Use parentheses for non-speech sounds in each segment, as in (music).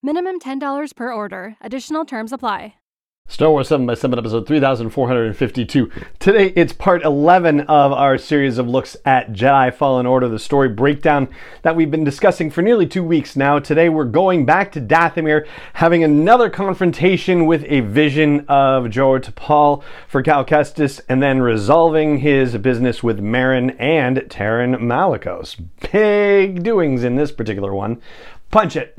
Minimum $10 per order. Additional terms apply. Star Wars 7 by 7 episode 3452. Today it's part 11 of our series of looks at Jedi Fallen Order, the story breakdown that we've been discussing for nearly two weeks now. Today we're going back to Dathomir, having another confrontation with a vision of Jaro Tapal for Cal Kestis, and then resolving his business with Merrin and Taron Malicos. Big doings in this particular one. Punch it!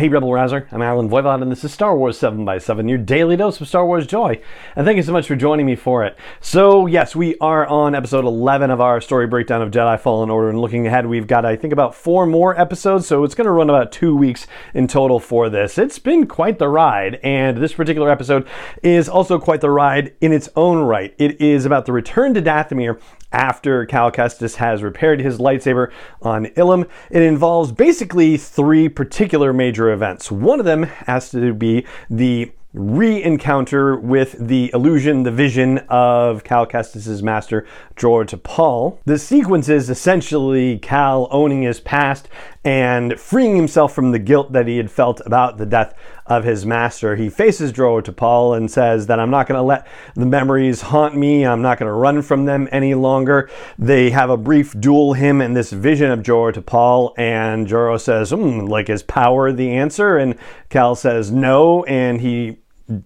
Hey Rebel Rouser, I'm Allen Voivod, and this is Star Wars 7 by 7 your daily dose of Star Wars joy. And thank you so much for joining me for it. So, yes, we are on episode 11 of our story breakdown of Jedi Fallen Order, and looking ahead, we've got, I think, about four more episodes, so it's going to run about two weeks in total for this. It's been quite the ride, and this particular episode is also quite the ride in its own right. It is about the return to Dathomir after Cal Kestis has repaired his lightsaber on Ilum. It involves basically three particular major events. One of them has to be the re-encounter with the illusion, the vision of Cal Kestis' master, Jaro Tapal. The sequence is essentially Cal owning his past and freeing himself from the guilt that he had felt about the death of his master. He faces Jaro Tapal and says that I'm not going to let the memories haunt me. I'm not going to run from them any longer. They have a brief duel, him and this vision of Jor Paul, and Jaro says, mm, like, is power the answer? And Cal says no, and he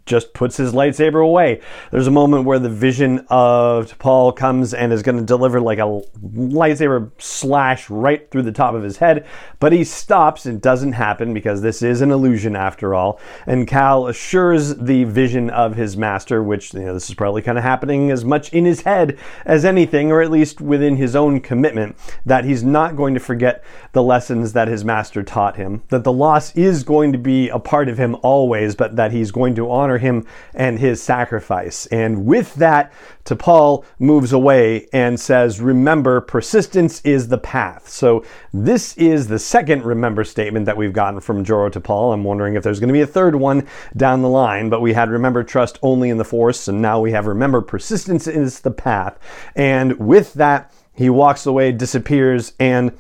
just puts his lightsaber away. There's a moment where the vision of Paul comes and is going to deliver like a lightsaber slash right through the top of his head, but he stops. It doesn't happen because this is an illusion after all. And Cal assures the vision of his master, which you know this is probably kind of happening as much in his head as anything, or at least within his own commitment, that he's not going to forget the lessons that his master taught him. That the loss is going to be a part of him always, but that he's going to honor him and his sacrifice. And with that, Tapal moves away and says, Remember, persistence is the path. So, this is the second remember statement that we've gotten from Jaro Tapal. I'm wondering if there's going to be a third one down the line, but we had remember trust only in the Force, and now we have remember persistence is the path. And with that, he walks away, disappears, and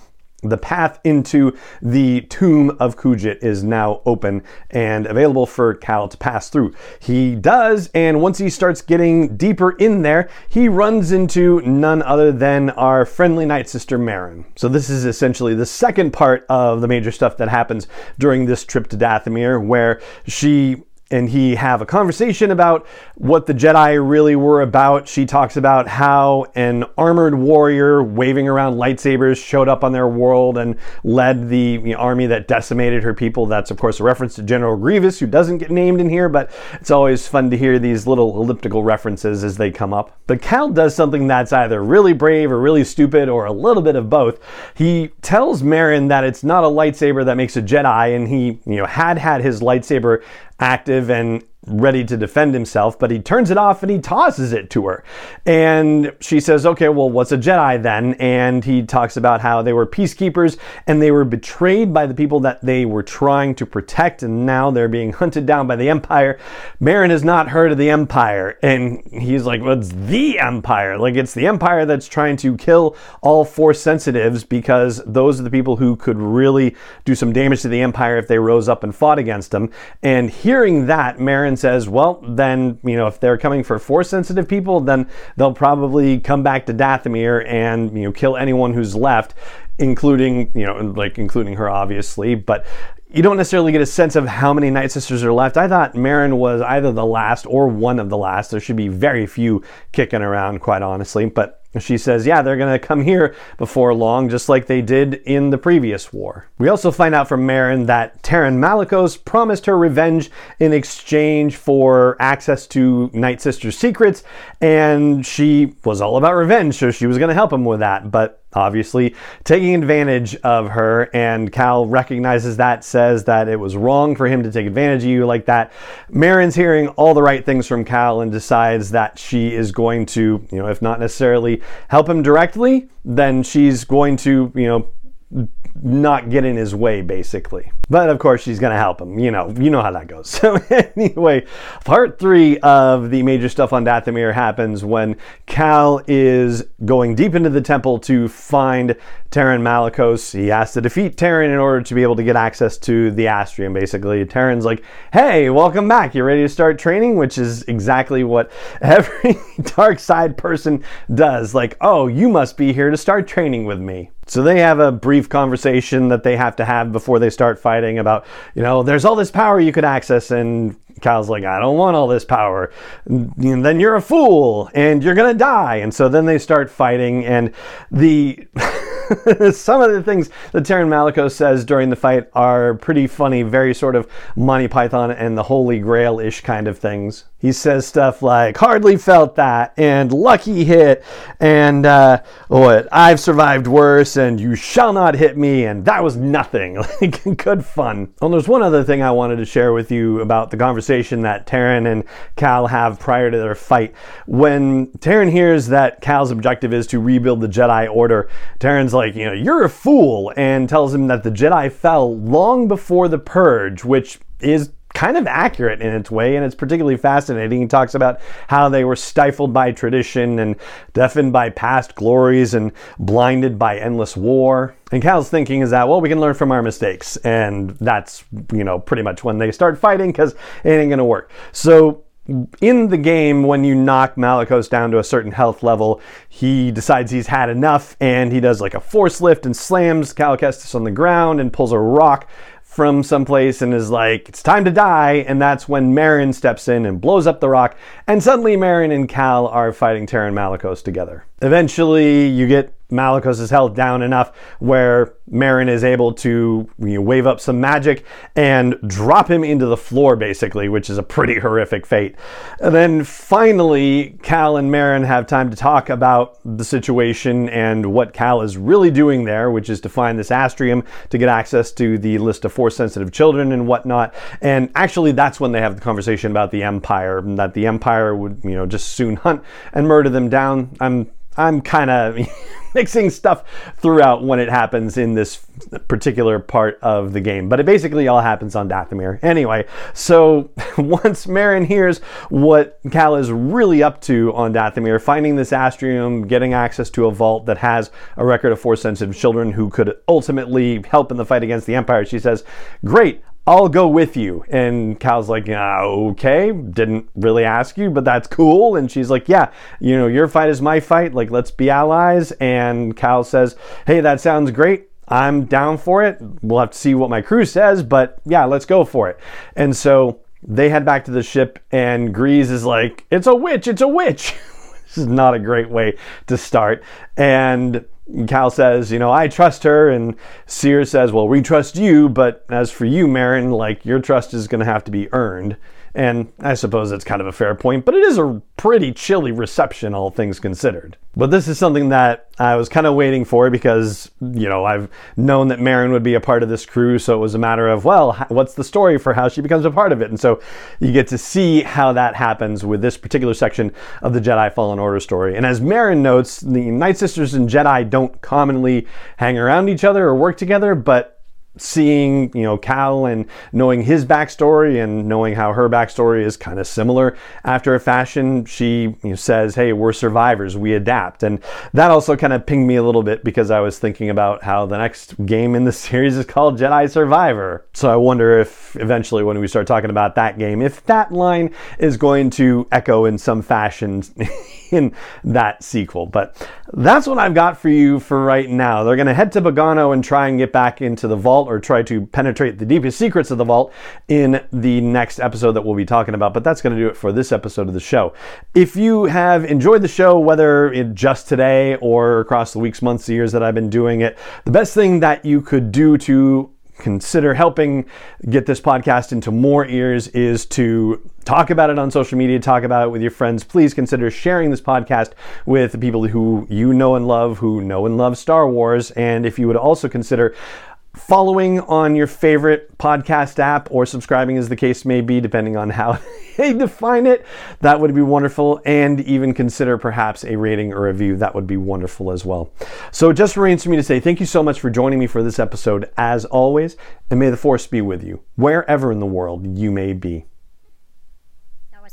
the path into the tomb of Kujet is now open and available for Cal to pass through. He does, and once he starts getting deeper in there, he runs into none other than our friendly night sister Merrin. So this is essentially the second part of the major stuff that happens during this trip to Dathomir, where she and he have a conversation about what the Jedi really were about. She talks about how an armored warrior waving around lightsabers showed up on their world and led the you know, army that decimated her people. That's, of course, a reference to General Grievous, who doesn't get named in here, but it's always fun to hear these little elliptical references as they come up. But Cal does something that's either really brave or really stupid or a little bit of both. He tells Merrin that it's not a lightsaber that makes a Jedi, and he, you know, had had his lightsaber active and ready to defend himself, but he turns it off and he tosses it to her. And she says, Okay, well, what's a Jedi then? And he talks about how they were peacekeepers and they were betrayed by the people that they were trying to protect, and now they're being hunted down by the Empire. Merrin has not heard of the Empire, and he's like, What's the Empire? Like, it's the Empire that's trying to kill all Force sensitives because those are the people who could really do some damage to the Empire if they rose up and fought against them. And hearing that, Says, well, then, you know, if they're coming for force sensitive people, then they'll probably come back to Dathomir and, you know, kill anyone who's left, including, you know, like including her, obviously. But you don't necessarily get a sense of how many Night Sisters are left. I thought Merrin was either the last or one of the last. There should be very few kicking around, quite honestly. But she says, yeah, they're going to come here before long, just like they did in the previous war. We also find out from Merrin that Taron Malicos promised her revenge in exchange for access to Night Sister's secrets, and she was all about revenge, so she was going to help him with that. But obviously taking advantage of her. And Cal recognizes that, says that it was wrong for him to take advantage of you like that. Merrin's hearing all the right things from Cal and decides that she is going to, you know, if not necessarily help him directly, then she's going to, you know, not get in his way basically but of course she's to help him you know you know how that goes (laughs) so anyway part three of the major stuff on dathomir happens when cal is going deep into the temple to find Taron Malicos. He has to defeat Taron in order to be able to get access to the Astrium, basically. Taron's like, hey, welcome back. You ready to start training? Which is exactly what (laughs) every dark side person does. Like, oh, you must be here to start training with me. So they have a brief conversation that they have to have before they start fighting about, you know, there's all this power you could access, and Cal's like, I don't want all this power. And then you're a fool and you're going to die. And so then they start fighting, and the. (laughs) some of the things that Taron Malicos says during the fight are pretty funny, very sort of Monty Python and the Holy Grail ish kind of things. He says stuff like, hardly felt that, and lucky hit, and uh, what, I've survived worse, and you shall not hit me, and that was nothing. (laughs) like, good fun. Well, there's one other thing I wanted to share with you about the conversation that Taron and Cal have prior to their fight. When Taron hears that Cal's objective is to rebuild the Jedi Order, Taron's like, you know, you're a fool, and tells him that the Jedi fell long before the Purge, which is kind of accurate in its way, and it's particularly fascinating. He talks about how they were stifled by tradition and deafened by past glories and blinded by endless war. And Cal's thinking is that, well, we can learn from our mistakes. And that's, you know, pretty much when they start fighting because it ain't going to work. So in the game, when you knock Malicos down to a certain health level, he decides he's had enough and he does like a force lift and slams Cal Kestis on the ground and pulls a rock from someplace and is like, it's time to die. And that's when Merrin steps in and blows up the rock. And suddenly Merrin and Cal are fighting Taron Malicos together. Eventually, you get Malicos' health down enough where Merrin is able to you know, wave up some magic and drop him into the floor, basically, which is a pretty horrific fate. And then finally, Cal and Merrin have time to talk about the situation and what Cal is really doing there, which is to find this Astrium to get access to the list of force sensitive children and whatnot. And actually, that's when they have the conversation about the Empire, and that the Empire would, you know, just soon hunt and murder them down. I'm I'm kind of (laughs) mixing stuff throughout when it happens in this particular part of the game. But it basically all happens on Dathomir. Anyway, so (laughs) once Merrin hears what Cal is really up to on Dathomir, finding this Astrium, getting access to a vault that has a record of force sensitive children who could ultimately help in the fight against the Empire, she says, Great, I'll go with you. And Cal's like, ah, okay, didn't really ask you, but that's cool. And she's like, yeah, you know, your fight is my fight. Like, let's be allies. And Cal says, hey, that sounds great. I'm down for it. We'll have to see what my crew says, but yeah, let's go for it. And so they head back to the ship, and Greez is like, it's a witch, it's a witch. (laughs) this is not a great way to start. And Cal says, you know, I trust her, and Cere says, well, we trust you, but as for you, Merrin, like your trust is going to have to be earned. And I suppose that's kind of a fair point, but it is a pretty chilly reception, all things considered. But this is something that I was kind of waiting for because, you know, I've known that Merrin would be a part of this crew, so it was a matter of, well, what's the story for how she becomes a part of it? And so you get to see how that happens with this particular section of the Jedi Fallen Order story. And as Merrin notes, the Night Sisters and Jedi don't commonly hang around each other or work together, but seeing you know Cal and knowing his backstory and knowing how her backstory is kind of similar after a fashion she you know, says hey we're survivors. We adapt. And that also kind of pinged me a little bit because I was thinking about how the next game in the (laughs) series is called Jedi Survivor. So I wonder if eventually when we start talking about that game if that line is going to echo in some fashion (laughs) in that sequel. But that's what I've got for you for right now. They're going to head to Bogano and try and get back into the vault or try to penetrate the deepest secrets of the vault in the next episode that we'll be talking about. But that's going to do it for this episode of the show. If you have enjoyed the show, whether it just today or across the weeks, months, years that I've been doing it, the best thing that you could do to consider helping get this podcast into more ears is to talk about it on social media, talk about it with your friends. Please consider sharing this podcast with people who you know and love, who know and love Star Wars. And if you would also consider following on your favorite podcast app or subscribing as the case may be depending on how (laughs) they define it. That would be wonderful and even consider perhaps a rating or review. That would be wonderful as well. So it just remains for me to say thank you so much for joining me for this episode as always and may the force be with you wherever in the world you may be